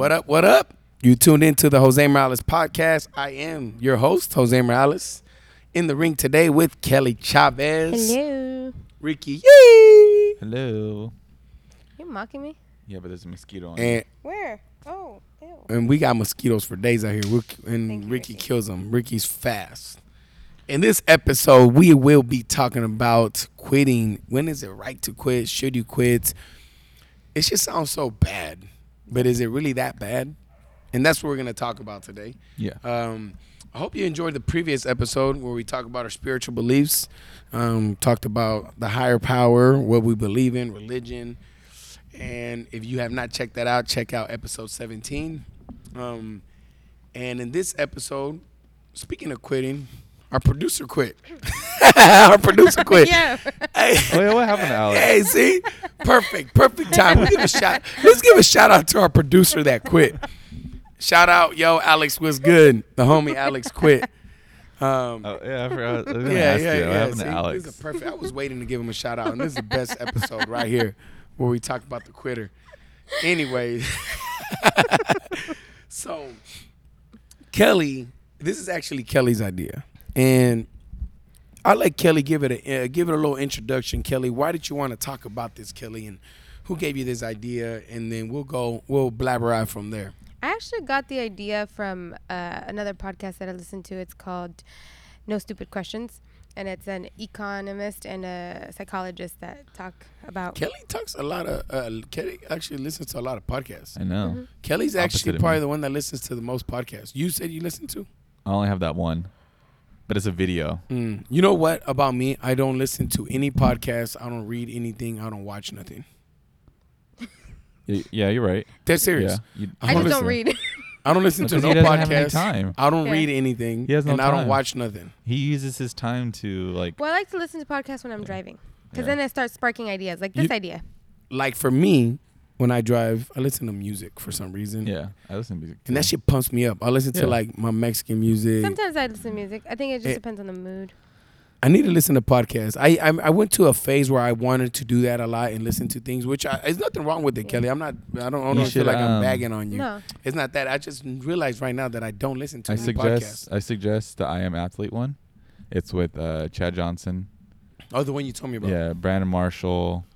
What up? What up? You tuned into the Jose Morales podcast. I am your host, Jose Morales. In the ring today with Kelly Chavez, Hello. Ricky Yee, Hello. You mocking me? Yeah, but there's a mosquito on. you. and Where? Oh, ew. and we got mosquitoes for days out here. Rick- and Thank Ricky Ricky. kills them. Ricky's fast. In this episode, we will be talking about quitting. When is it right to quit? Should you quit? It just sounds so bad, but is it really that bad? And that's what we're gonna talk about today. Yeah. Um, I hope you enjoyed the previous episode where we talked about our spiritual beliefs, um, talked about the higher power, what we believe in, religion. And if you have not checked that out, check out episode 17. Um, and in this episode, speaking of quitting, our producer quit. our producer quit. Yeah. Hey, oh yeah, what happened to Alex? hey, see? Perfect, perfect time. We'll give a shout. Let's give a shout out to our producer that quit. Shout out, yo, Alex was good. The homie Alex quit. Um, Oh yeah, I forgot. I was yeah, yeah, you. yeah. What happened See, to Alex? This is a perfect. I was waiting to give him a shout out, and this is the best episode right here, where we talk about the quitter. Anyway, so Kelly, this is actually Kelly's idea, and I'll let Kelly give it a uh, give it a little introduction. Kelly, why did you want to talk about this, Kelly, and who gave you this idea? And then we'll go, we'll blabber out from there. I actually got the idea from uh, another podcast that I listened to. It's called No Stupid Questions. And it's an economist and a psychologist that talk about. Kelly talks a lot of. Uh, Kelly actually listens to a lot of podcasts. I know. Mm-hmm. Kelly's Opposite actually of probably me. the one that listens to the most podcasts. You said you listen to? I only have that one, but it's a video. Mm. You know what about me? I don't listen to any podcasts. I don't read anything. I don't watch nothing. Y- Yeah, you're right. That's serious. Yeah. You- I don't just don't listen. read. I don't listen to no he doesn't have any podcasts. time. I don't Yeah. read anything. He has no and I don't watch nothing. He uses his time to like. well, I like to listen to podcasts when I'm driving. Because Yeah. then it starts sparking ideas. Like this You- idea. Like for me, when I drive, I listen to music for some reason. Yeah, I listen to music. And that shit pumps me up. I listen Yeah. to like my Mexican music. Sometimes I listen to music. I think it just Eh. depends on the mood. I need to listen to podcasts. I, I I went to a phase where I wanted to do that a lot and listen to things, which I, there's nothing wrong with it, Kelly. I'm not. I don't, I don't You feel should, like I'm um, bagging on you. No. It's not that. I just realized right now that I don't listen to I any suggest podcasts. I suggest the I Am Athlete one. It's with uh, Chad Johnson. Oh, the one you told me about. Yeah, Brandon Marshall.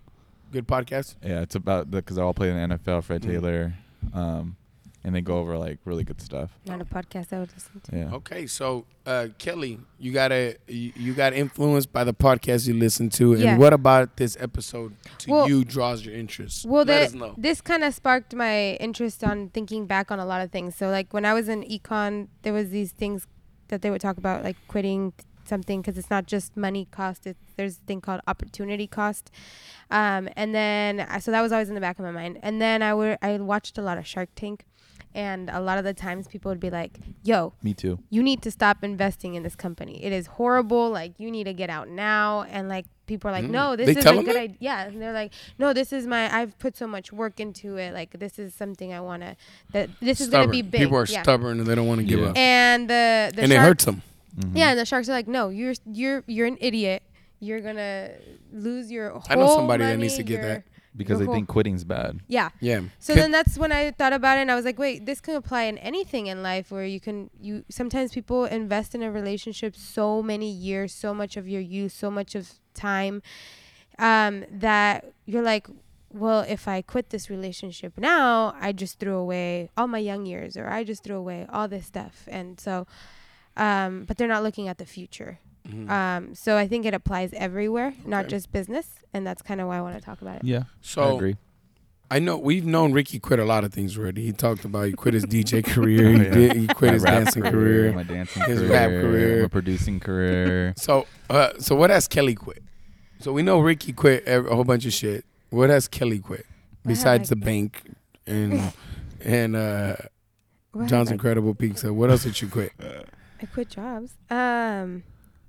Good podcast. Yeah, it's about the because I all play in the NFL. Fred Mm. Taylor, um, and they go over like really good stuff. Not a podcast I would listen to. Yeah. Okay, so uh, Kelly, you got to you, you got influenced by the podcast you listen to, and Yeah. what about this episode to Well- you draws your interest? Well, Let the, us know. this kind of sparked my interest on thinking back on a lot of things. So, like when I was in econ, there was these things that they would talk about, like quitting something because it's not just money cost. It, there's a thing called opportunity cost. Um, and then, so that was always in the back of my mind. And then I were I watched a lot of Shark Tank, and a lot of the times people would be like, "Yo, Me too. you need to stop investing in this company. It is horrible. Like you need to get out now. And like people are like, Mm. no, this They is a good idea. Yeah, and they're like, no, this is my. I've put so much work into it. Like this is something I want to. That this is gonna be big. People are yeah. stubborn and they don't want to give Yeah. up, And the the and it hurts them. Mhm. Yeah, and the sharks are like, no, you're you're you're an idiot. You're gonna lose your whole. I know somebody that needs to get that. because they whole- think quitting's bad. Yeah. Yeah. So then that's when I thought about it and I was like, wait, this can apply in anything in life where you can you sometimes people invest in a relationship so many years, so much of your youth, so much of time um that you're like well, if I quit this relationship now, I just threw away all my young years or I just threw away all this stuff. And so um but they're not looking at the future. Mhm. Um so I think it applies everywhere, not just business, and that's kind of why I want to talk about it. Yeah, so I so agree. I know we've known Ricky quit a lot of things already. He talked about he quit his DJ career, he, Oh, yeah. did, he quit My his dancing career. my dancing his career, rap career. my producing career. So, uh, so what has Kelly quit? So we know Ricky quit a whole bunch of shit. What has Kelly quit besides the bank and and uh, What have John's Incredible Pizza? What else did you quit I quit jobs. Um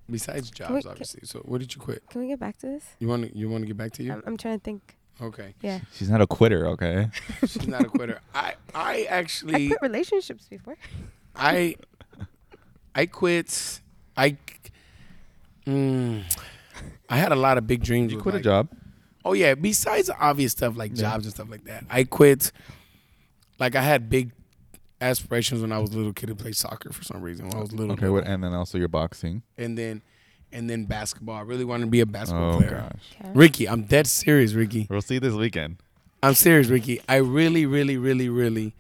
besides we- jobs? can- Obviously. So what did you quit? Can we get back to this? You want to you want to get back to you? I'm, I'm trying to think. Okay, Yeah, She's not a quitter, okay? she's not a quitter. I I actually I actually quit relationships before. I I quit. I mm, I had a lot of big dreams. You with, quit a job. Oh yeah. Besides the obvious stuff like Yeah. jobs and stuff like that, I quit like I had big aspirations when I was a little kid to play soccer for some reason. When I was little, Okay, what, and then also your boxing. and then and then basketball. I really wanted to be a basketball Oh player. gosh, Okay. Ricky, I'm dead serious, Ricky. we'll see this weekend. I'm serious, Ricky. I really, really, really, really.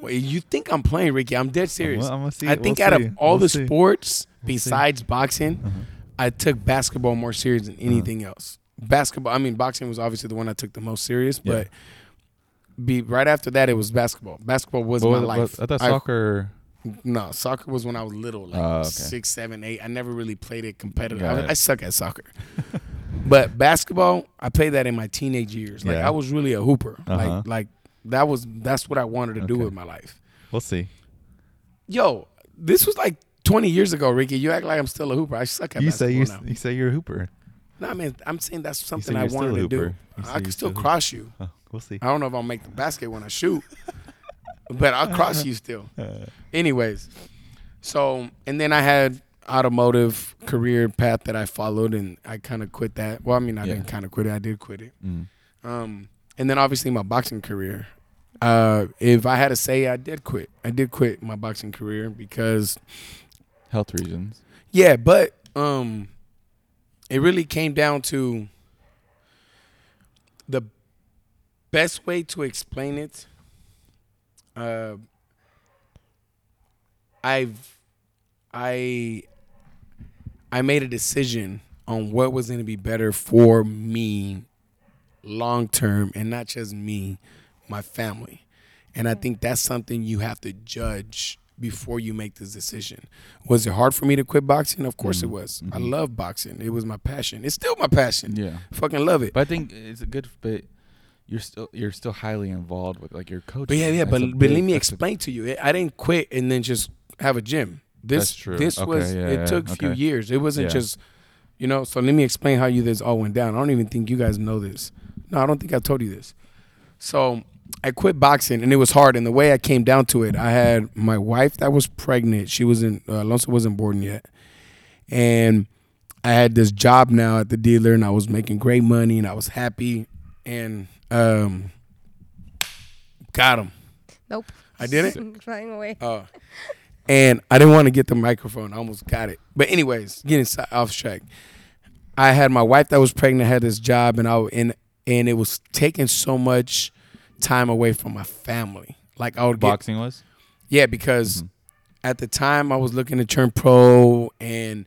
Well, you think I'm playing, Ricky? I'm dead serious. I'm gonna see. I think we'll out see. of all We'll the see. sports We'll see. besides boxing, Uh-huh. I took basketball more serious than anything else. Basketball. I mean, boxing was obviously the one I took the most serious, Yeah. but be right after that it was basketball. Basketball was my life. I thought I- soccer. no, soccer was when I was little, like Oh, okay. six, seven, eight. I never really played it competitive. I, it. I suck at soccer, but basketball, I played that in my teenage years. Like Yeah. I was really a hooper. Uh-huh. Like like that was that's what I wanted to do with my life. We'll see. Yo, this was like 20 years ago, Ricky. You act like I'm still a hooper. I suck at You say basketball you now. you say you're a hooper. No, I mean, I'm saying that's something I wanted to do. I can still still a hooper. cross you. Oh, we'll see. I don't know if I'll make the basket when I shoot, but I'll cross you still. Anyways, so and then I had automotive career path that I followed, and I kind of quit that. Well, I mean, I Yeah. didn't kind of quit it. I did quit it. Mm. Um, and then obviously my boxing career. Uh, if I had to say, I did quit. I did quit my boxing career because Health reasons. yeah, but um, it really came down to the best way to explain it. Uh, I've I I made a decision on what was going to be better for me long term, and not just me, my family. And I think that's something you have to judge before you make this decision. Was it hard for me to quit boxing? Of course it Mhm. was. I Mhm. love boxing. It was my passion. It's still my passion. Yeah, Fucking love it. but I think it's a good. But you're still you're still highly involved with like your coach. But yeah, yeah. But but let me explain to you. I didn't quit and then just have a gym. This That's true. this Okay, was yeah, it yeah, took a few years. It wasn't Yeah. just you know. So let me explain how you this all went down. I don't even think you guys know this. No, I don't think I told you this. So I quit boxing and it was hard. And the way I came down to it, I had my wife that was pregnant. She wasn't uh, Alonso wasn't born yet, and I had this job now at the dealer, and I was making great money, and I was happy, and um, got him. Nope. I didn't. Flying away. Uh, and I didn't want to get the microphone. I almost got it. But anyways, getting off track. I had my wife that was pregnant, had this job, and I and and it was taking so much time away from my family. Like I would get boxing was. yeah, because Mhm. at the time I was looking to turn pro, and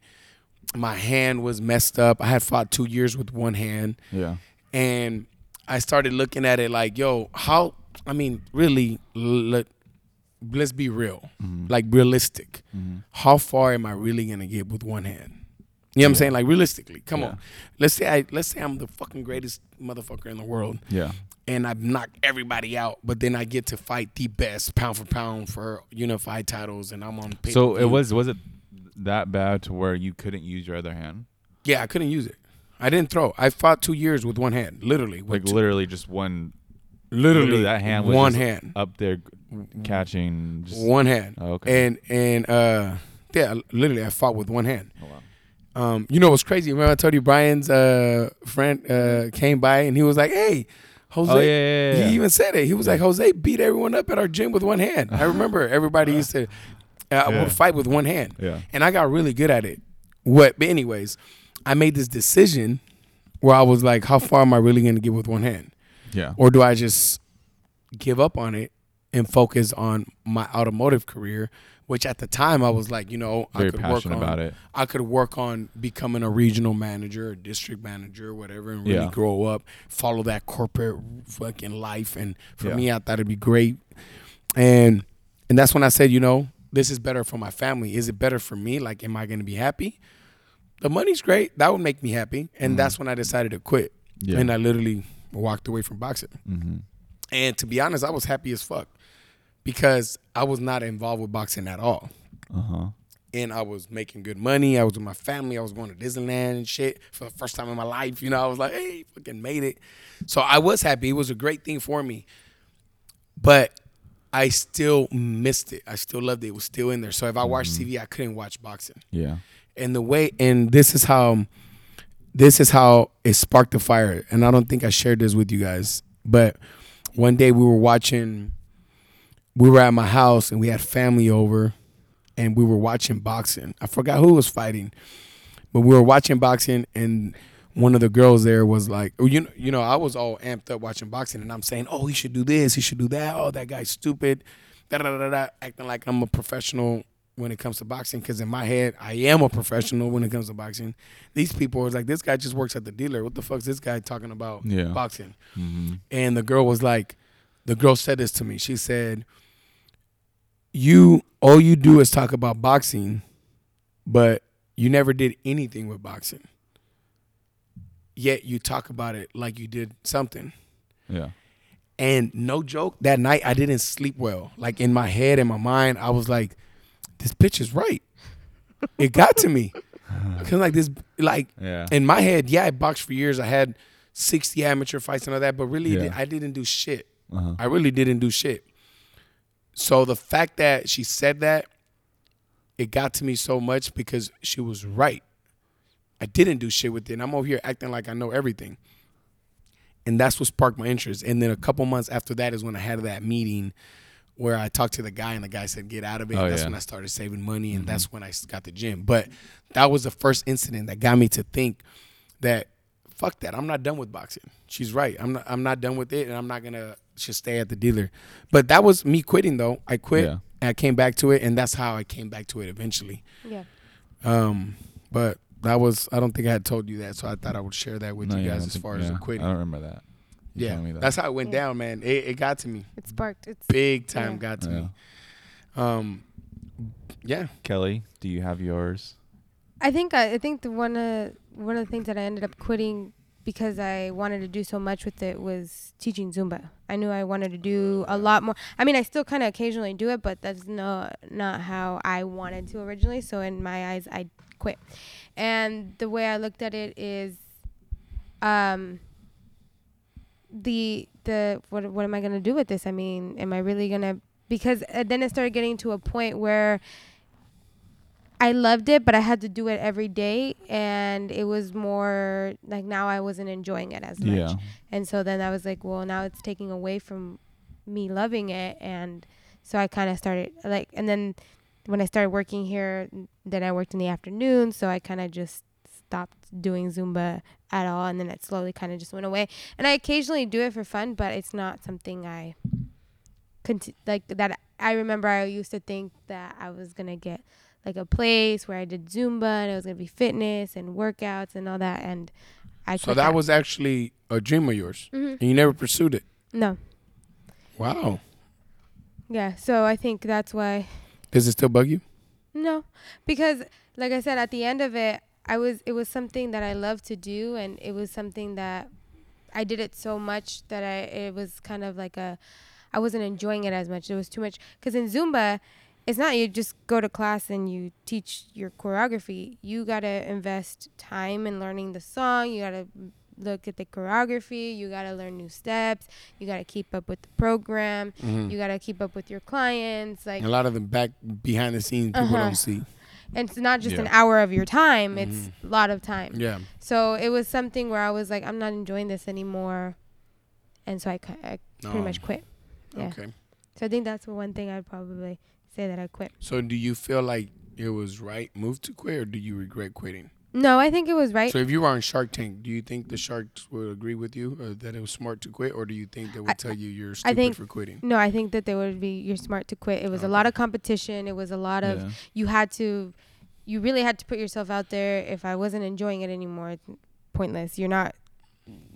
my hand was messed up. I had fought two years with one hand, Yeah. and I started looking at it like, yo, how? I mean, really, let, let's be real, Mhm. like realistic. Mhm. How far am I really gonna get with one hand? You know what I'm saying? Like realistically, come Yeah. on. Let's say I let's say I'm the fucking greatest motherfucker in the world, Yeah. and I've knocked everybody out, but then I get to fight the best pound for pound for unified titles, and I'm on. Paper. So it was was it that bad to where you couldn't use your other hand? Yeah, I couldn't use it. I didn't throw. I fought two years with one hand, literally. with Like two- literally just one literally, literally that hand was one hand, up there catching. Just, one hand, Oh, okay. and and uh, yeah, literally, I fought with one hand. Oh, wow. Um, you know what's crazy? Remember I told you Brian's uh friend uh came by and he was like, "Hey, Jose." Oh yeah, yeah, yeah. He even said it. He was like, "Jose beat everyone up at our gym with one hand." I remember everybody used to uh, Yeah. fight with one hand, yeah. and I got really good at it. What? But anyways, I made this decision where I was like, "How far am I really going to get with one hand?" Yeah. or do I just give up on it and focus on my automotive career? Which at the time I was like, you know, Very I could work on, about it. I could work on becoming a regional manager, or district manager, whatever, and really Yeah. grow up, follow that corporate fucking life. And for Yeah. me, I thought it'd be great. And and that's when I said, you know, this is better for my family. Is it better for me? Like, am I going to be happy? The money's great. That would make me happy. And Mhm. that's when I decided to quit. Yeah. And I literally walked away from boxing. mm-hmm. And to be honest, I was happy as fuck because I was not involved with boxing at all. Uh huh. And I was making good money. I was with my family. I was going to Disneyland and shit for the first time in my life. You know, I was like, hey, fucking made it. So I was happy. It was a great thing for me. But I still missed it. I still loved it. It was still in there. So if I watched TV, I couldn't watch boxing Yeah. And the way and this is how this is how it sparked the fire and i don't think i shared this with you guys but one day we were watching we were at my house and we had family over and we were watching boxing. I forgot who was fighting, but we were watching boxing and one of the girls there was like, oh, you know, you know, I was all amped up watching boxing and I'm saying, oh, he should do this, he should do that. Oh, that guy's stupid, da da da da, acting like I'm a professional when it comes to boxing because in my head I am a professional when it comes to boxing. These people was like, this guy just works at the dealer. What the fuck's this guy talking about Yeah. boxing? Mm-hmm. And the girl was like, the girl said this to me. She said, "You all you do is talk about boxing, but you never did anything with boxing. Yet you talk about it like you did something." Yeah. And no joke, that night I didn't sleep well. Like in my head and my mind, I was like, "This bitch is right." It got to me. Cause like this, like Yeah. in my head, yeah, I boxed for years. I had sixty amateur fights and all that, but really, Yeah. I didn't do shit. Uh-huh. I really didn't do shit. So the fact that she said that, it got to me so much because she was right. I didn't do shit with it. And I'm over here acting like I know everything. And that's what sparked my interest. And then a couple months after that is when I had that meeting where I talked to the guy and the guy said, get out of it. Oh, and that's yeah. when I started saving money and that's when I got the gym. But that was the first incident that got me to think that fuck that. I'm not done with boxing. She's right. I'm not I'm not done with it and I'm not gonna just stay at the dealer. But that was me quitting though. I quit Yeah. and I came back to it and that's how I came back to it eventually. Yeah. Um but that was I don't think I had told you that, so I thought I would share that with No, you guys don't as think- far yeah, as the I don't remember that. You Yeah. me that. That's how it went Yeah. down, man. It, it got to me. It sparked. It's Big time Yeah. got to Yeah. me. Um yeah. Kelly, do you have yours? I think I, I think the one uh, one of the things that I ended up quitting because I wanted to do so much with it was teaching Zumba. I knew I wanted to do a lot more. I mean, I still kind of occasionally do it, but that's no not how I wanted to originally. So in my eyes, I quit. And the way I looked at it is, um, the the what what am I gonna do with this? I mean, am I really gonna? Because uh, then it started getting to a point where I loved it, but I had to do it every day, and it was more like now I wasn't enjoying it as much. Yeah. And so then I was like, well, now it's taking away from me loving it, and so I kind of started like, and then when I started working here, then I worked in the afternoon, so I kind of just stopped doing Zumba at all, and then it slowly kind of just went away. And I occasionally do it for fun, but it's not something I conti- like that. I remember I used to think that I was gonna get like a place where I did Zumba and it was gonna be fitness and workouts and all that, and I So that was actually a dream of yours. Mhm. And you never pursued it. no, Wow. yeah. So I think that's why Does it still bug you? No, because like I said, at the end of it, I was it was something that I loved to do, and it was something that I did it so much that I it was kind of like a I wasn't enjoying it as much. It was too much because in Zumba, it's not you just go to class and you teach your choreography. You gotta invest time in learning the song. You gotta look at the choreography. You gotta learn new steps. You gotta keep up with the program. Mhm. You gotta keep up with your clients. Like a lot of the back behind the scenes people Uh-huh. don't see. And it's not just an hour of your time mm-hmm. it's a lot of time. Yeah. so it was something where i was like i'm not enjoying this anymore. And so i, I pretty Oh, much quit. Yeah. Okay. so i think that's the one thing i'd probably say that i quit. So do you feel like it was right move to quit or do you regret quitting? no i think it was right. So if you were on Shark Tank, do you think the sharks would agree with you or that it was smart to quit or do you think they would I- tell you you're stupid I think- for quitting? no i think that they would be you're smart to quit. It was a lot of competition. It was a lot of yeah. you had to you really had to put yourself out there if i wasn't enjoying it anymore it's pointless you're not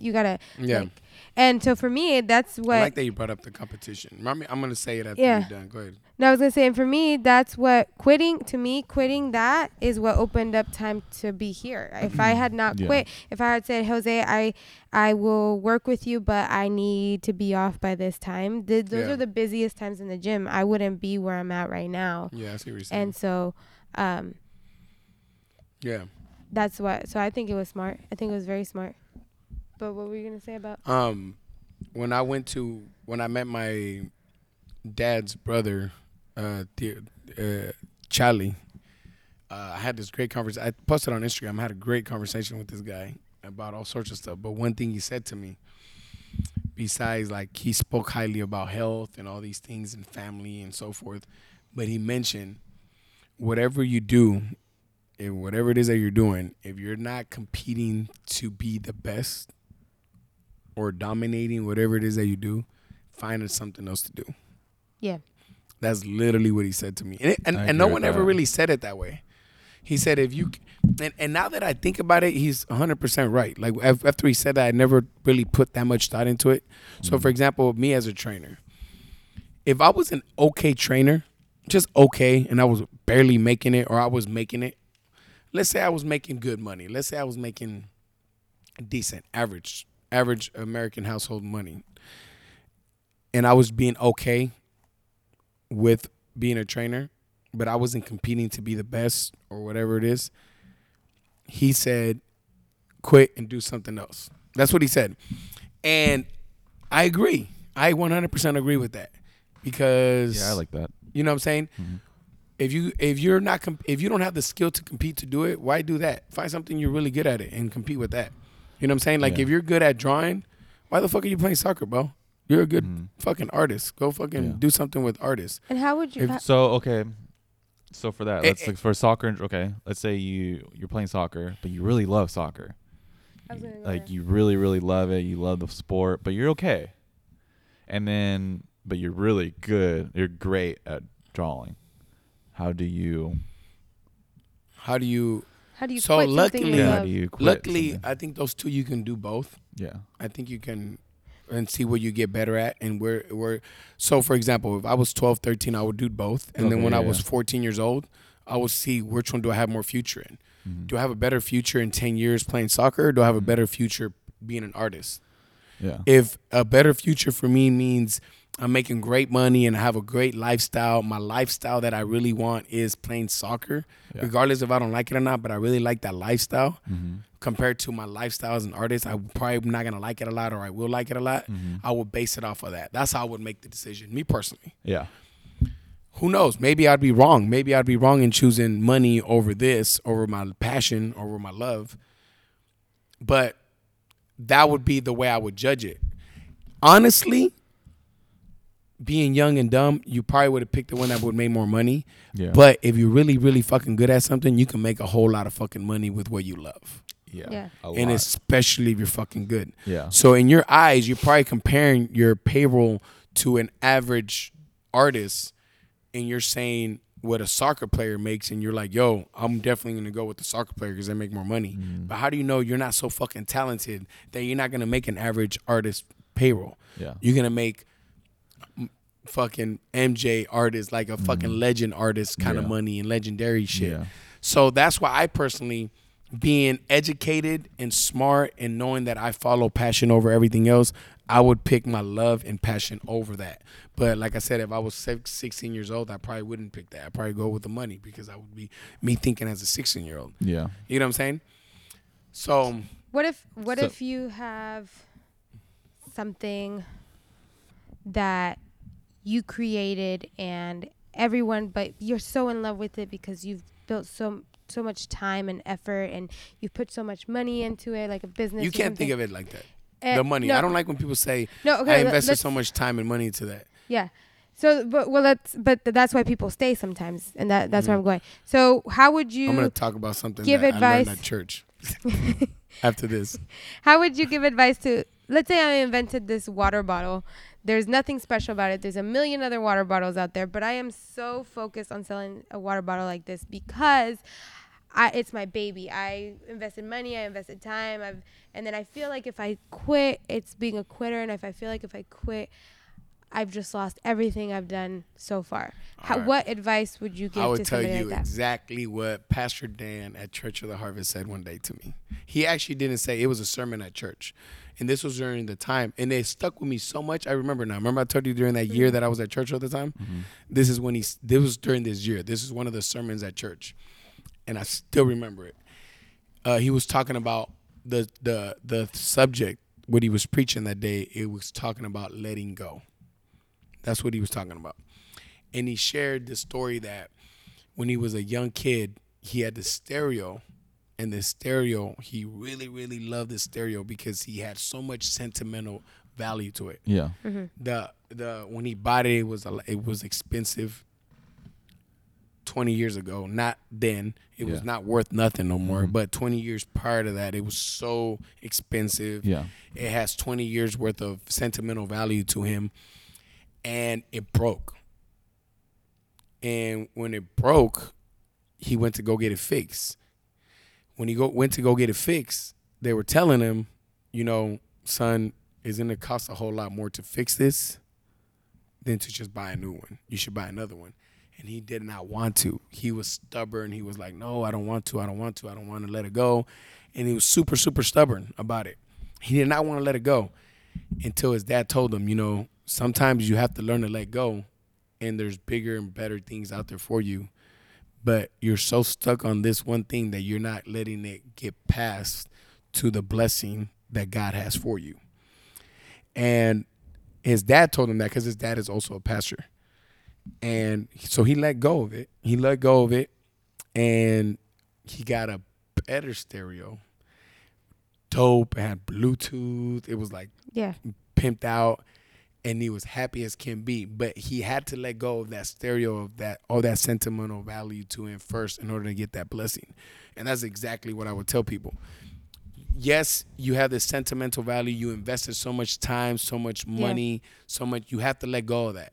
you gotta Yeah. like, and so for me that's what I like that you brought up the competition. I mean, I'm going to say it after Yeah. you're done. Go ahead. No, I was gonna say, and for me, that's what quitting. To me, quitting that is what opened up time to be here. If I had not Yeah. quit, if I had said, Jose, I, I will work with you, but I need to be off by this time. Th- those Yeah. are the busiest times in the gym. I wouldn't be where I'm at right now. Yeah, I see what you're saying. And so, um, yeah. that's what. So I think it was smart. I think it was very smart. But what were you gonna say about? Um, when I went to when I met my dad's brother, uh, the, uh Charlie, uh, I had this great conversation. I posted on Instagram. I had a great conversation with this guy about all sorts of stuff. But one thing he said to me, besides like he spoke highly about health and all these things and family and so forth, but he mentioned whatever you do, and whatever it is that you're doing, if you're not competing to be the best or dominating whatever it is that you do, find something else to do. Yeah. That's literally what he said to me, and it, and, and no one with ever really said it that way. He said if you, and, and now that I think about it, he's 100 percent right. Like after he said that, I never really put that much thought into it. So Mm-hmm. for example, me as a trainer, if I was an okay trainer, just okay, and I was barely making it, or I was making it, let's say I was making good money. Let's say I was making decent, average, average American household money, and I was being okay with being a trainer, but I wasn't competing to be the best or whatever it is. He said, quit and do something else. That's what he said. And I agree. I 100% agree with that because Yeah, I like that. you know what I'm saying? Mm-hmm. If you if you're not comp- if you don't have the skill to compete to do it, why do that? Find something you're really good at it and compete with that. You know what I'm saying? Like Yeah. if you're good at drawing, why the fuck are you playing soccer, bro? You're a good Mhm. fucking artist. Go fucking Yeah. do something with artists. And how would you? If- ha- So okay, so for that, Eh, let's eh. like for soccer. Okay, let's say you you're playing soccer, but you really love soccer. I was gonna Like you really really love it. You love the sport, but you're okay. And then, but you're really good. You're great at drawing. How do you? How do you how do you so quit luckily- you Yeah, how do you quit luckily something? I think those two you can do both. yeah. I think you can and see what you get better at and where where so for example, if I was 12, 13, I would do both. And then Okay, when I was yeah. 14 years old, I would see which one do I have more future in. Mhm. Do I have a better future in 10 years playing soccer or do I have a Mhm. better future being an artist? Yeah. If a better future for me means I'm making great money and I have a great lifestyle, my lifestyle that I really want is playing soccer, Yeah. regardless if I don't like it or not, but I really like that lifestyle Mhm. compared to my lifestyle as an artist. I'm probably not gonna like it a lot or I will like it a lot. Mhm. I would base it off of that. That's how I would make the decision. Me personally. Yeah. Who knows? Maybe I'd be wrong. Maybe I'd be wrong in choosing money over this, over my passion, over my love. But that would be the way I would judge it. Honestly, being young and dumb, you probably would have picked the one that would make more money. Yeah. But if you're really, really fucking good at something, you can make a whole lot of fucking money with what you love. yeah. Yeah. And especially if you're fucking good. yeah. So in your eyes, you're probably comparing your payroll to an average artist, and you're saying what a soccer player makes, and you're like, "Yo, I'm definitely gonna go with the soccer player because they make more money." Mm. But how do you know you're not so fucking talented that you're not gonna make an average artist payroll? Yeah. You're gonna make fucking MJ artist, like a fucking legend artist kind of Mm-hmm. Money and legendary shit. Yeah. So that's why I personally, being educated and smart and knowing that I follow passion over everything else, I would pick my love and passion over that. But like I said, if I was 16 years old, I probably wouldn't pick that. I'd probably go with the money because I would be me thinking as a 16 year old. Yeah. You know what I'm saying? So What if what So- if you have something that you created and everyone but you're so in love with it because you've built so so much time and effort and you've put so much money into it like a business you can't think of it like that. it the money. no, I don't like when people say no okay I invested so much time and money into that. yeah so but well that's but that's why people stay sometimes and that that's where Mhm. i'm going so how would you I'm gonna talk about something give advice. at church after this. How would you give advice to let's say I invented this water bottle. There's nothing special about it. There's a million other water bottles out there, but I am so focused on selling a water bottle like this because I it's my baby. I invested money, I invested time, I've and then I feel like if I quit, it's being a quitter and if I feel like if I quit I've just lost everything I've done so far. How, Alright. What advice would you give I to would tell you like exactly what Pastor Dan at Church of the Harvest said one day to me. He actually didn't say it was a sermon at church. And this was during the time, and it stuck with me so much. I remember now. Remember, I told you during that Mm-hmm. year that I was at church all the time. Mhm. This is when he. This was during this year. This is one of the sermons at church, and I still remember it. Uh, he was talking about the the the subject. What he was preaching that day, it was talking about letting go. That's what he was talking about. And he shared the story that when he was a young kid, he had the stereo. And the stereo, he really, really loved the stereo because he had so much sentimental value to it. Yeah. Mm-hmm. The the when he bought it, it was a, it was expensive. Twenty years ago, not then. It was Yeah. not worth nothing no more. Mhm. But twenty years prior to that, it was so expensive. Yeah. It has 20 years worth of sentimental value to him, and it broke. And when it broke, he went to go get it fixed. When he go went to go get it fixed, they were telling him, you know, son, it's gonna cost a whole lot more to fix this than to just buy a new one. You should buy another one. And he did not want to. He was stubborn. He was like, no, I don't want to. I don't want to. I don't want to let it go. And he was super, super stubborn about it. He did not want to let it go until his dad told him, you know, sometimes you have to learn to let go and there's bigger and better things out there for you. But you're so stuck on this one thing that you're not letting it get past to the blessing that God has for you. And his dad told him that because his dad is also a pastor. And so he let go of it. He let go of it and he got a better stereo. Dope, it had Bluetooth. It was like Yeah. pimped out and he was happy as can be but he had to let go of that stereo of that all that sentimental value to him first in order to get that blessing. And that's exactly what i would tell people. Yes you have this sentimental value. You invested so much time so much money so much you have to let go of that.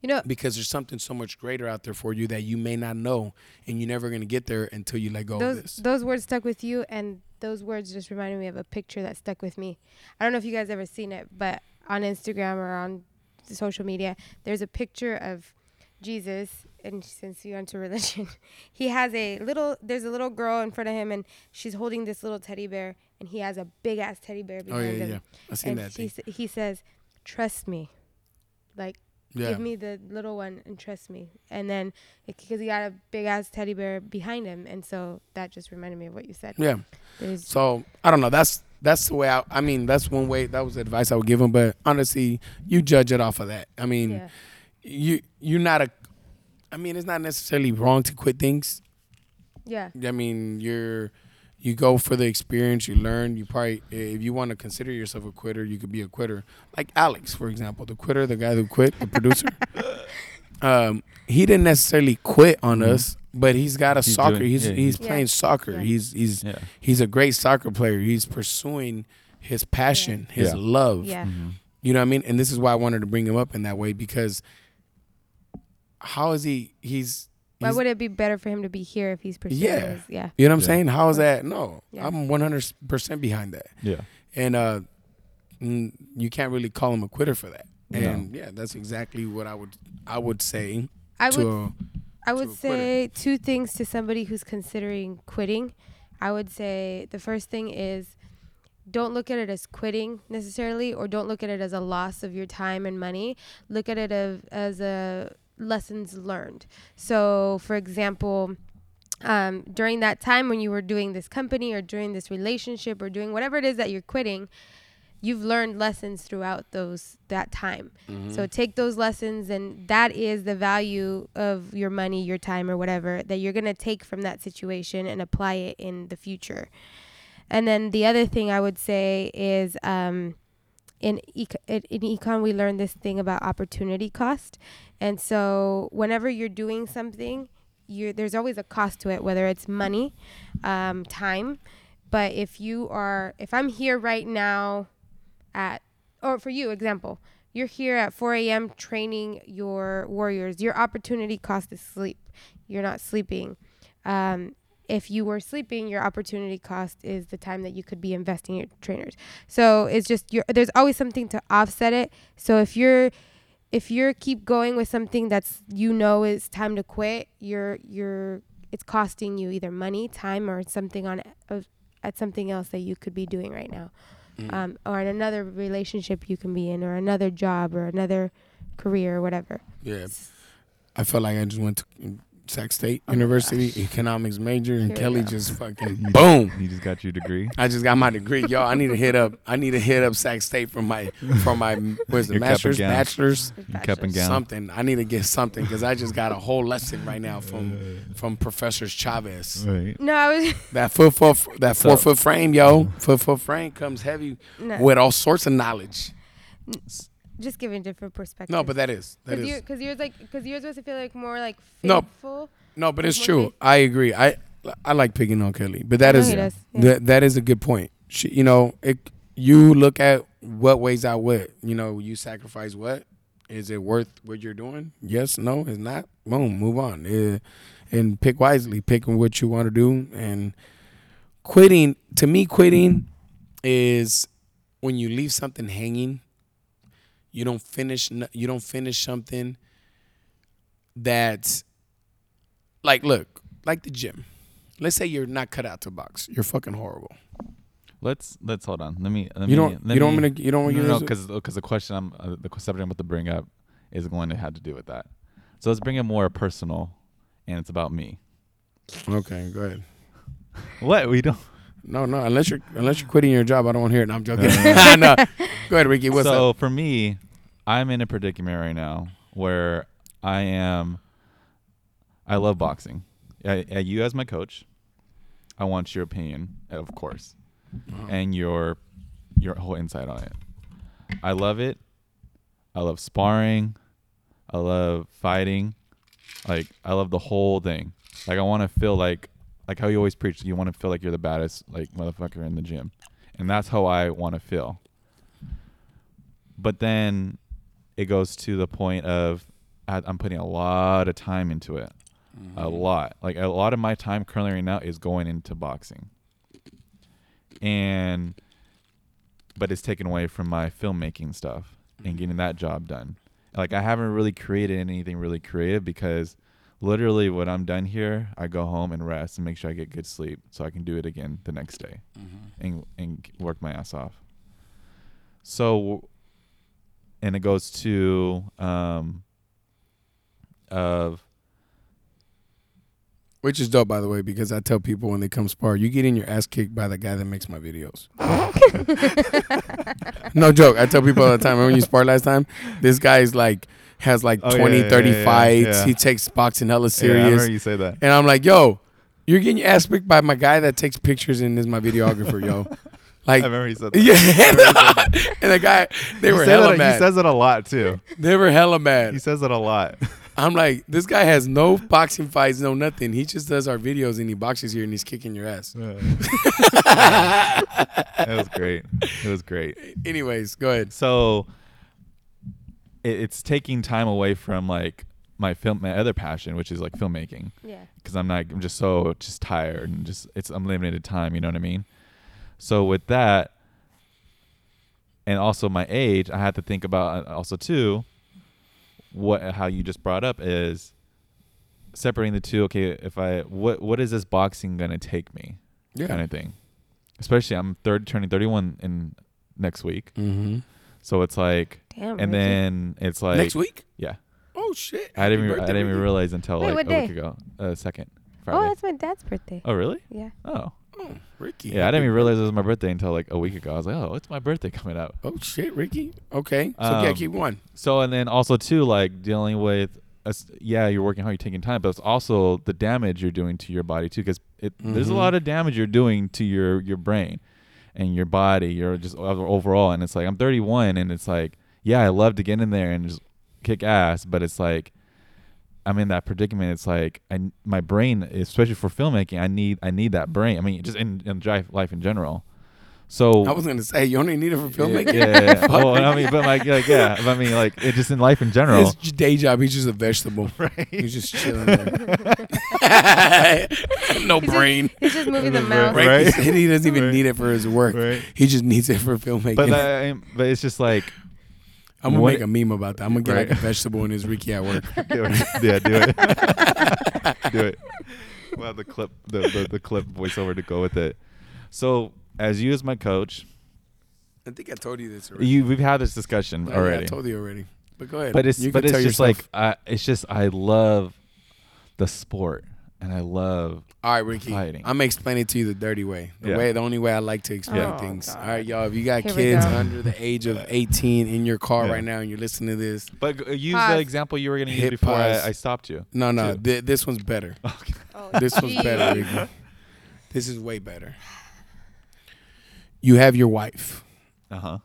You know, because there's something so much greater out there for you that you may not know and you're never going to get there until you let go of this. those words stuck with you, and those words just reminded me of a picture that stuck with me. I don't know if you guys ever seen it, but on Instagram or on social media, there's a picture of Jesus, and since you're into religion, he has a little. There's a little girl in front of him, and she's holding this little teddy bear, and he has a big ass teddy bear oh behind yeah him. yeah i seen and that thing. s- he says, "Trust me." Like yeah give me the little one and trust me. And then because he got a big ass teddy bear behind him, and so that just reminded me of what you said. yeah There's So I don't know. That's that's the way I. I mean, that's one way. That was the advice I would give him. But honestly, you judge it off of that. I mean, yeah, you you're not a. I mean, it's not necessarily wrong to quit things. yeah, I mean, you're you go for the experience. You learn. You probably if you want to consider yourself a quitter, you could be a quitter. Like Alex, for example, the quitter, the guy who quit, the producer. um, he didn't necessarily quit on Mhm. us, but he's got a He's soccer. doing- he's yeah, he's Yeah. playing soccer. Yeah. He's he's Yeah. he's a great soccer player. He's pursuing his passion, his Yeah. love. yeah, Mhm. You know what I mean? And this is why I wanted to bring him up in that way because how is he? He's, Why he's would it be better for him to be here if he's pursuing Yeah. his? Yeah, you know what I'm Yeah. saying? How is that? No, Yeah. I'm 100 percent behind that. Yeah. And uh, mm, you can't really call him a quitter for that. No. And yeah, that's exactly what I would I would say I to would a, I would say two things to somebody who's considering quitting. I would say the first thing is don't look at it as quitting necessarily or don't look at it as a loss of your time and money. Look at it as, as a lessons learned. So, for example, um, during that time when you were doing this company or during this relationship or doing whatever it is that you're quitting, you've learned lessons throughout those that time. Mm-hmm. So take those lessons, and that is the value of your money, your time, or whatever that you're going to take from that situation and apply it in the future. And then the other thing I would say is um, in, eco- in in econ, we learned this thing about opportunity cost. And so whenever you're doing something, you're, there's always a cost to it, whether it's money, um, time. But if you are, if I'm here right now at, or for you, example, you're here at 4 a.m. training your warriors. Your opportunity cost is sleep. You're not sleeping. Um, if you were sleeping, your opportunity cost is the time that you could be investing in your trainers. So it's just there's always something to offset it. So if you're if you're keep going with something that's you know is time to quit, you're you're it's costing you either money, time, or something on at something else that you could be doing right now Mm. um, or in another relationship you can be in, or another job, or another career, or whatever. yeah. I felt like I just went to Sac State Oh University, economics major, and Here we Kelly go. just fucking You boom. You just got your degree. I just got my degree, yo. I need to hit up. I need to hit up Sac State for my for my where's the Your cup and masters, gown. bachelors, Your cap and gown. something. I need to get something because I just got a whole lesson right now from from Professor Chavez. Right. No, I was That foot foot that four up? foot frame, yo. Foot foot frame comes heavy no, with all sorts of knowledge. Just giving different perspectives. No, but that is that because is because yours like because yours was to feel like more like faithful. no, no, but it's true. I agree. I I like picking on Kelly, but that is yeah. that that is a good point. She, you know, it, you look at what weighs out what. You know, you sacrifice what. Is it worth what you're doing? Yes, no, it's not. Boom, move on. Eh, and pick wisely. Picking what you want to do and quitting. To me, quitting is when you leave something hanging. You don't finish. You don't finish something that's like look like the gym. Let's say you're not cut out to box. You're fucking horrible. Let's let's hold on. Let me. Let You me don't. Let You don't want to. You don't want to. no, because because the question I'm uh, the subject I'm about to bring up is going to have to do with that. So let's bring it more personal, and it's about me. Okay, go ahead. What we don't. No, no. Unless you're unless you're quitting your job, I don't want to hear it. No, I'm joking. No. Go ahead, Ricky. What's so up? for me, I'm in a predicament right now where I am. I love boxing. I, I, you as my coach, I want your opinion, of course, Uh-huh. and your your whole insight on it. I love it. I love sparring. I love fighting. Like I love the whole thing. Like I want to feel like like how you always preach. You want to feel like you're the baddest like motherfucker in the gym, and that's how I want to feel. But then it goes to the point of I- I'm putting a lot of time into it. A mm-hmm. lot. Like a lot of my time currently right now is going into boxing. And but it's taken away from my filmmaking stuff and mm-hmm. getting that job done. Like I haven't really created anything really creative because literally when I'm done here, I go home and rest and make sure I get good sleep so I can do it again the next day mm-hmm. and and work my ass off. So and it goes to um of Which is dope, by the way, because I tell people when they come spar, you get in your ass kicked by the guy that makes my videos. no joke. I tell people all the time. Remember when you spar last time? This guy's like has like Oh, 20, yeah, 30 yeah, yeah, fights. yeah. He takes boxing hella Yeah, I serious. remember you say that. and I'm like, yo, you're getting your ass kicked by my guy that takes pictures and is my videographer, yo. Like, I remember you said that. yeah. and the guy, they He were say hella that- mad. He says it a lot too. they were hella mad. He says it a lot. I'm like, this guy has no boxing fights, no nothing. He just does our videos and he boxes here and he's kicking your ass. That was great. It was great. Anyways, go ahead. So it, it's taking time away from like my film, my other passion, which is like filmmaking, Yeah. because I'm not, I'm just so just tired and just it's I'm limited time. You know what I mean? So with that, and also my age, I had to think about uh, also too. What how you just brought up is separating the two. Okay, if I what what is this boxing gonna take me? Yeah. kind of thing. Especially I'm third turning 31 in next week. mm-hmm. So it's like Damn. and Ricky. then it's like Next week? Yeah. Oh shit! I didn't Happy even, I didn't even realize until Wait, like a day? week ago. Uh second. Oh, that's my dad's birthday. Oh, really? Yeah. Oh. Oh, Ricky. Yeah, I didn't even realize it was my birthday until like a week ago. I was like, "Oh, it's my birthday coming up." Oh shit, Ricky. Okay, so yeah, Um, keep going. So and then also too like dealing with us yeah, you're working hard, you're taking time, but it's also the damage you're doing to your body too it there's a Mhm. lot of damage you're doing to your your brain and your body, your just overall and it's like I'm 31 and it's like yeah, I love to get in there and just kick ass, but it's like I'm in that predicament. It's like I my brain, especially for filmmaking, I need I need that brain. I mean, just in, in life in general. So I was gonna say you only need it for filmmaking. Yeah, yeah, yeah. Well, I mean, but like, like, yeah, but I mean, like, it just in life in general. His day job, he's just a vegetable. Right. He's just chilling there. no He's just- brain. He's just moving the Right. mouse. Right? Right. He he doesn't even Right. need it for his work. Right. He just needs it for filmmaking. But I, but it's just like, I'm gonna what- make a meme about that. I'm gonna get like a vegetable in his Ricky at work. do it. yeah, do it, do it. We'll have the clip, the, the the clip voiceover to go with it. So, as you as my coach, I think I told you this already. you we've had this discussion yeah, already. I told you already. But go ahead. but it's You but it's just yourself. like I, it's just I love the sport and I love All right, Ricky. fighting. I'm gonna explain it to you the dirty way. The Yeah. way, the only way I like to explain Yeah. things. Oh, All right, y'all. If you got Here kids go. under the age of 18 in your car Yeah. right now and you're listening to this, But g- use Pause. the example you were going to use before. I, I stopped you. no, no, th- this one's better. Okay. Oh, This one's better. Ricky. This is way better. You have your wife. Uh huh.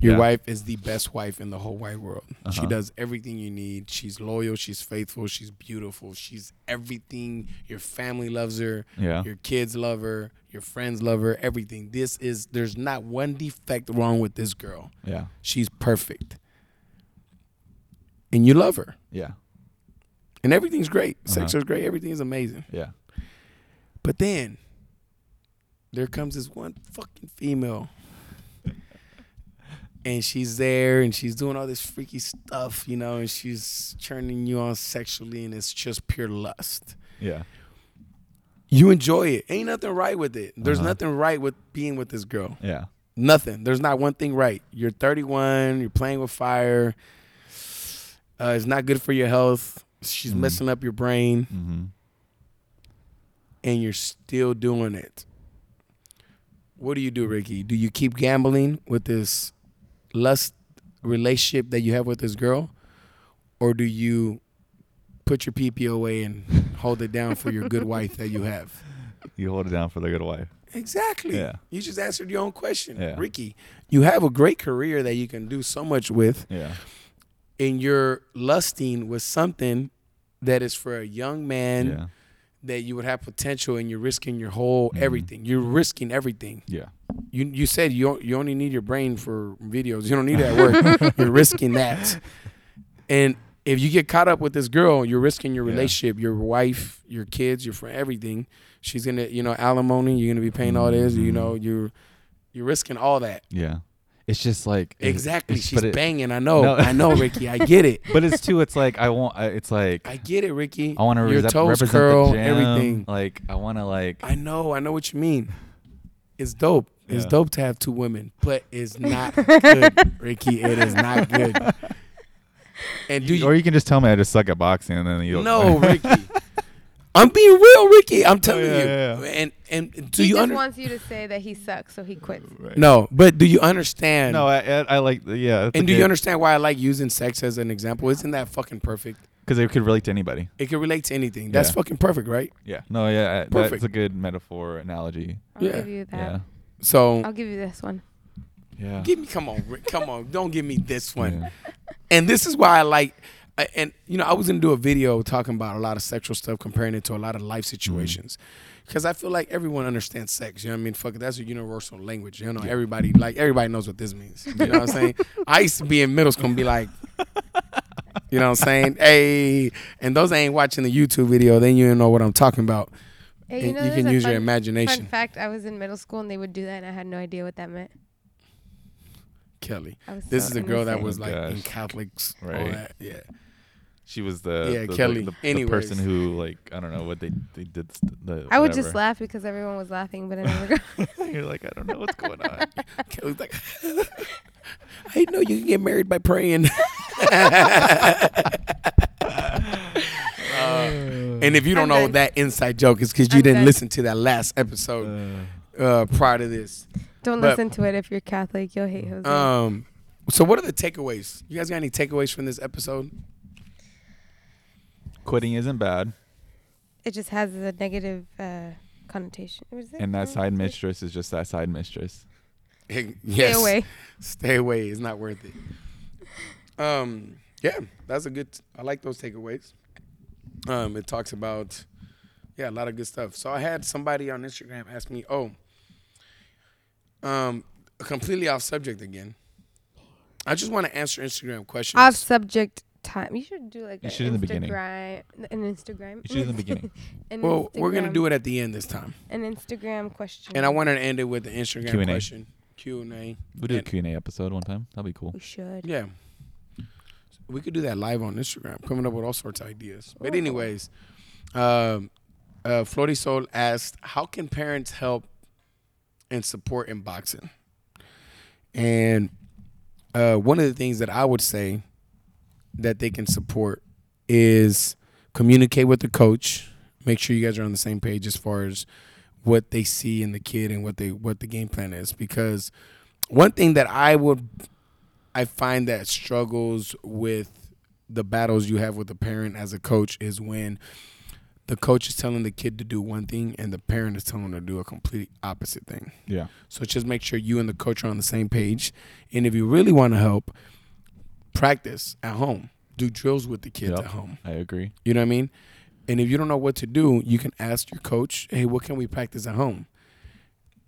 Your Yeah. wife is the best wife in the whole wide world. She Uh-huh. does everything you need. She's loyal. She's faithful. She's beautiful. She's everything. Your family loves her. Yeah. Your kids love her. Your friends love her. Everything. This is. There's not one defect wrong with this girl. Yeah. She's perfect. And you love her. Yeah. And everything's great. Sex Uh-huh. is great. Everything is amazing. Yeah. But then there comes this one fucking female. And she's there and she's doing all this freaky stuff, you know, and she's turning you on sexually and it's just pure lust. Yeah. You enjoy it. Ain't nothing right with it. There's Uh-huh. nothing right with being with this girl. Yeah. Nothing. There's not one thing right. You're 31. You're playing with fire. Uh, it's not good for your health. She's Mhm. messing up your brain, Mm-hmm. and you're still doing it. What do you do, Ricky? Do you keep gambling with this lust relationship that you have with this girl, or do you put your PP away and hold it down for your good wife that you have? You hold it down for the good wife. Exactly. Yeah. You just answered your own question, Yeah. Ricky. You have a great career that you can do so much with. Yeah. and you're lusting with something that is for a young man yeah. That you would have potential and you're risking your whole Mhm. everything you're risking everything Yeah. you you said you you only need your brain for videos you don't need that work you're risking that and if you get caught up with this girl you're risking your Yeah. relationship your wife your kids your friend everything she's gonna you know alimony you're gonna be paying all this you Mhm. know you're you're risking all that Yeah. It's just like exactly it's- she's it- banging i know No. i know ricky i get it But it's too. It's like I want. It's like I get it, Ricky. I want to your rep- toes represent curl, the gym. everything. Like I want to like. I know, I know what you mean. It's dope. It's dope to have two women, but it's not good, Ricky. It is not good. And do or you? you can just tell me I just suck at boxing, and then you. No, Ricky. I'm being real, Ricky. I'm oh, telling yeah, you. yeah, yeah. And and do he you just under? wants you to say that he sucks, so he quits. Right. No, but do you understand? No, I, I, I like. Yeah. and do okay. you understand why I like using sex as an example? Isn't that fucking perfect? Because it could relate to anybody. It could relate to anything. That's Yeah. fucking perfect, right? Yeah. No. Yeah. I- Perfect. That's a good metaphor analogy. I'll Yeah. give you that. Yeah. So I'll give you this one. Yeah. give me, come on, Rick, come on, don't give me this one. Yeah. and this is why I like. I- And you know, I was gonna do a video talking about a lot of sexual stuff, comparing it to a lot of life mm-hmm. situations, because I feel like everyone understands sex. You know what I mean? Fuck it, that's a universal language. You know, Yeah. everybody like everybody knows what this means. You know what I'm saying? I used to be in middle school and be like, you know what I'm saying? Hey, and those that ain't watching the YouTube video, then you don't know what I'm talking about. Hey, you know, you can a use your imagination, Fun fact: I was in middle school and they would do that, and I had no idea what that meant. Kelly. This so is a girl that was Oh, like in gosh. Catholics, all Right. that. Yeah. She was the Yeah, the, the- Kelly. the, the Anyways. person who like I don't know what they they did. st- The, I would just laugh because everyone was laughing, but I never got. You're like I don't know what's going on. Kelly's like, I know you can get married by praying. Uh, and if you don't I'm know done. that inside joke, it's because you I'm didn't done. listen to that last episode Uh, uh, prior to this. Don't But- listen to it if you're Catholic. You'll hate Jose. Um, so what are the takeaways? You guys got any takeaways from this episode? Quitting isn't bad, it just has a negative uh, connotation. What is it? and that side mistress is just that side mistress. yes. Stay away. Stay away. It's not worth it. Um, yeah, that's a good. I like those takeaways. Um, it talks about, yeah, a lot of good stuff. So I had somebody on Instagram ask me, oh, um, completely off subject again. I just want to answer Instagram questions. Off subject time. You should do like You a should in the beginning. Instagram- An Instagram. You should in the beginning. An well, we're gonna do it at the end this time, An Instagram question. and I wanted to end it with an Instagram Q&A. question. Q and A. We'll do a And- Q and A episode one time. That'd be cool. We should. Yeah. We could do that live on Instagram, coming up with all sorts of ideas. But anyways, um, uh, Flori Sol asked, "How can parents help and support in boxing?" And uh, one of the things that I would say that they can support is communicate with the coach. Make sure you guys are on the same page as far as what they see in the kid and what they what the game plan is. Because one thing that I would I find that struggles with the battles you have with the parent as a coach is when the coach is telling the kid to do one thing and the parent is telling them to do a complete opposite thing. Yeah. So just make sure you and the coach are on the same page. And if you really want to help, practice at home. Do drills with the kids Yep. at home. I agree. You know what I mean? And if you don't know what to do, you can ask your coach, hey, what can we practice at home?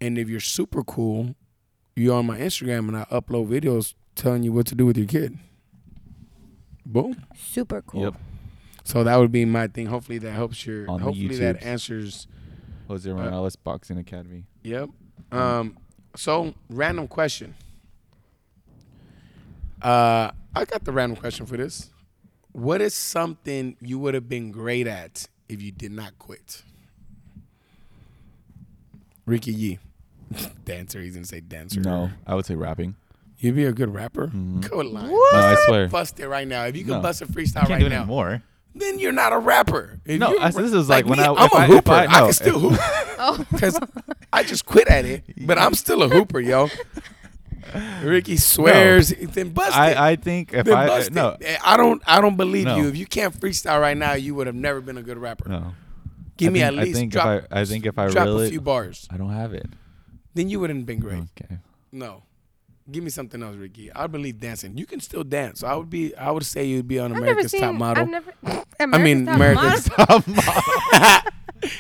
And if you're super cool, you're on my Instagram and I upload videos telling you what to do with your kid. Boom. Super cool. Yep. So that would be my thing. Hopefully that helps your On the hopefully that YouTubes. answers Jose Uh, Morales Boxing Academy. Yep. Um so random question. Uh I got the random question for this. What is something you would have been great at if you did not quit? Ricky Yee. dancer, he's gonna say dancer. No, I would say rapping. You'd be a good rapper? Mhm. Good line. What? No, I swear. Bust it right now. If you can No. bust a freestyle Can't right do now, anymore. then you're not a rapper. If No, you're a I- ra- this is like when me, I- I'm if a I- hooper. I- I, can still hoop. Oh, Because I just quit at it, but I'm still a hooper, yo. Ricky swears. Then bust it. I, I think if then I bust no it. I don't. I don't believe No. you. If you can't freestyle right now, you would have never been a good rapper. no. Give I me think, at least I think drop. if I I think if I drop really a few bars. I don't have it. Then you wouldn't have been great. Okay. No. Give me something else, Ricky. I believe dancing. You can still dance. I would be. I would say you'd be on I've never America's seen. Top Model. I've never. I mean, America's Top Model.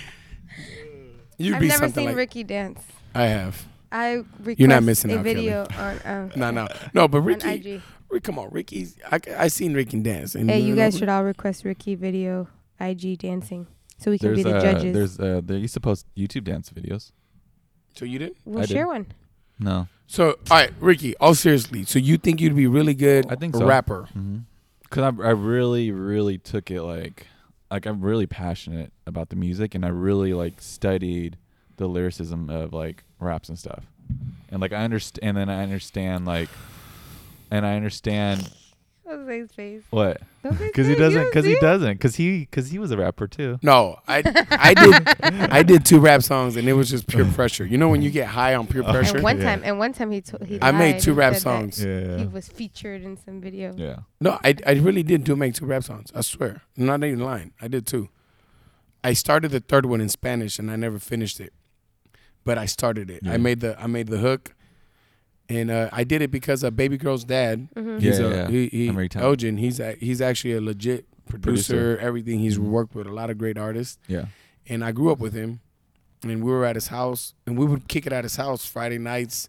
You'd be something. I've be never something seen like. Ricky dance. I have. I request not missing a out, Kelly. video on um, No, no, no. But on Ricky, IG. Rick, come on, Ricky's. I, I seen Ricky dance. And Hey, you know, guys should all request Ricky video IG dancing so we can There's be the uh, judges. there's uh, there used to post YouTube dance videos. So you did. we'll I did. share one. No. So all right, Ricky. All seriously. So you think you'd be really good? I think so. rapper. Mm-hmm. Cause I I really really took it like like I'm really passionate about the music and I really like studied the lyricism of like raps and stuff. And like I understand and then I understand like and I understand Jose's face. what because he doesn't don't because he doesn't because he because he was a rapper too. No, I I did I did two rap songs and it was just pure pressure. You know when you get high on pure oh, pressure. And one Yeah. time, and one time he told he I made two rap said that songs. Yeah. He was featured in some video. Yeah. No, I I really did do make two rap songs. I swear. I'm not even lying. I did two. I started the third one in Spanish and I never finished it. But I started it. Yeah. I made the I made the hook. And uh, I did it because a Baby Girl's dad. hmm He's Yeah, a yeah. he, he I'm very talented. Elgin. He's a, he's actually a legit producer, Producer. Everything he's Mhm. worked with a lot of great artists. Yeah. And I grew up with him, and we were at his house, and we would kick it at his house Friday nights.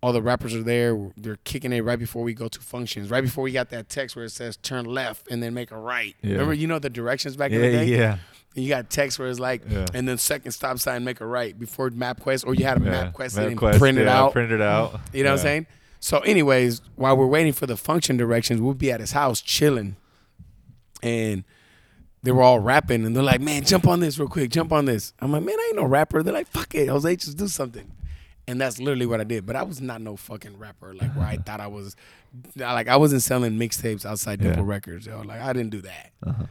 All the rappers are there. They're kicking it right before we go to functions. Right before we got that text where it says turn left and then make a right. Yeah. Remember, you know the directions back in the day. yeah. You got text where it's like, Yeah. and then second stop sign, make a right before MapQuest, or you had a yeah. MapQuest and MapQuest, print it yeah, out. Print it out. You know what I'm saying? So, anyways, while we're waiting for the function directions, we'll be at his house chilling. And they were all rapping and they're like, man, jump on this real quick, jump on this. I'm like, man, I ain't no rapper. They're like, fuck it, Jose, just do something. And that's literally what I did. But I was not no fucking rapper, like where I thought I was like I wasn't selling mixtapes outside. Dimple Records, yo. Like I didn't do that. Uh-huh.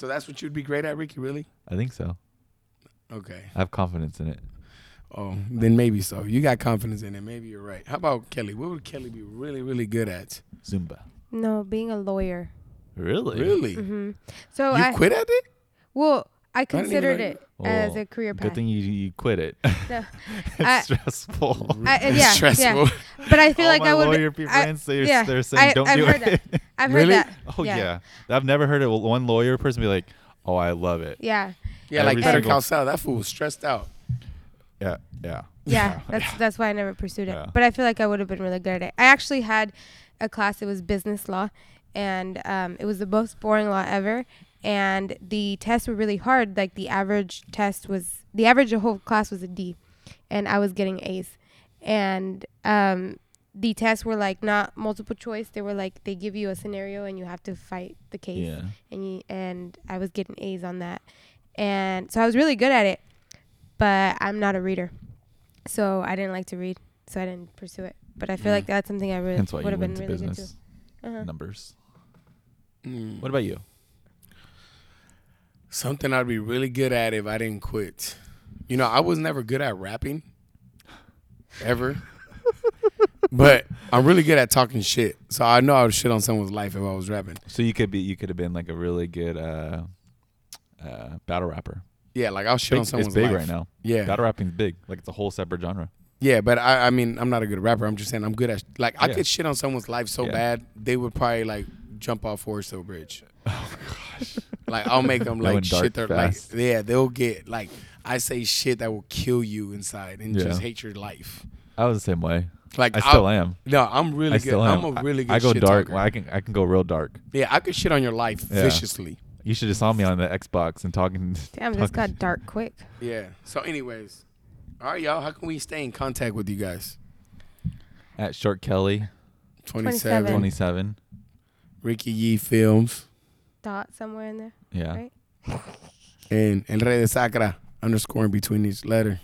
So that's what you'd be great at, Ricky, really? I think so. Okay. I have confidence in it. Oh, then maybe so. You got confidence in it. Maybe you're right. How about Kelly? What would Kelly be really, really good at? Zumba. No, being a lawyer. Really? Really? hmm So you I quit at it? well, I considered know it as Oh, a career path. Good thing you, you quit it. No. it's I- stressful. I- It's yeah, stressful. But I feel All like my I would. lawyer people I- friends, they're, yeah, they're saying I- don't I've do heard it. I've Really? heard that. oh Yeah. yeah. I've never heard of one lawyer person be like, "Oh, I love it." Yeah, Yeah, like Better single- Call Saul. That fool was stressed out. Yeah, yeah. yeah. That's that's why I never pursued it. Yeah. But I feel like I would have been really good at it. I actually had a class. It was business law, and um, it was the most boring law ever. And the tests were really hard. Like the average test was the average of whole class was a D, and I was getting A's. And um, the tests were like not multiple choice. They were like they give you a scenario and you have to fight the case. Yeah. and you, and I was getting A's on that, and so I was really good at it. But I'm not a reader, so I didn't like to read, so I didn't pursue it. But I feel Mm. like that's something I really would have been really good business to. Uh-huh. numbers. Mm. What about you? Something I'd be really good at if I didn't quit. You know, I was never good at rapping, ever. but I'm really good at talking shit. So I know I would shit on someone's life if I was rapping. So you could be, you could have been like a really good uh, uh, battle rapper. Yeah, like I'll shit on Big, it's big life. right now. Yeah, Battle rapping's big. Like it's a whole separate genre. yeah, but I, I mean, I'm not a good rapper. I'm just saying I'm good at like I Yeah. could shit on someone's life so Yeah. bad they would probably like jump off Foresthill Bridge. Oh gosh. like I'll make them like dark shit. Their, like yeah, they'll get like I say shit that will kill you inside and Yeah. just hate your life. I was the same way. Like I still I'll- am. No, I'm really I good. I'm a really good. I, I go shit dark. Well, I can I can go real dark. yeah, I could shit on your life Yeah. viciously. You should have saw me on the Xbox and talking. Damn, this got dark quick. Yeah. So, anyways, all right, y'all. How can we stay in contact with you guys? at Short Kelly 27, 27. Twenty seven. Ricky Yee Films, Dot somewhere in there. Yeah. Right. and and Red Sacra underscore in between each letter.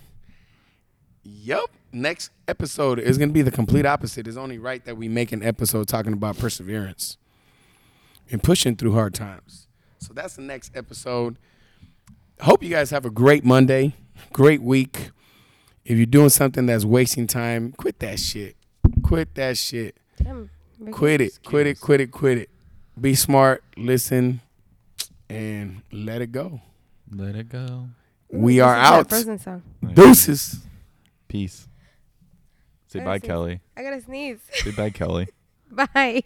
Yup. Next episode is going to be the complete opposite. It's only right that we make an episode talking about perseverance and pushing through hard times. So that's the next episode. Hope you guys have a great Monday, great week. If you're doing something that's wasting time, quit that shit. Quit that shit. Damn. Ricky. Quit it. Quit it. Quit it. Quit it. Be smart. Listen, and let it go. Let it go. We this are out. Frozen song. Deuces. Peace. Say bye, see. Kelly. I gotta sneeze. Say bye, Kelly. Bye.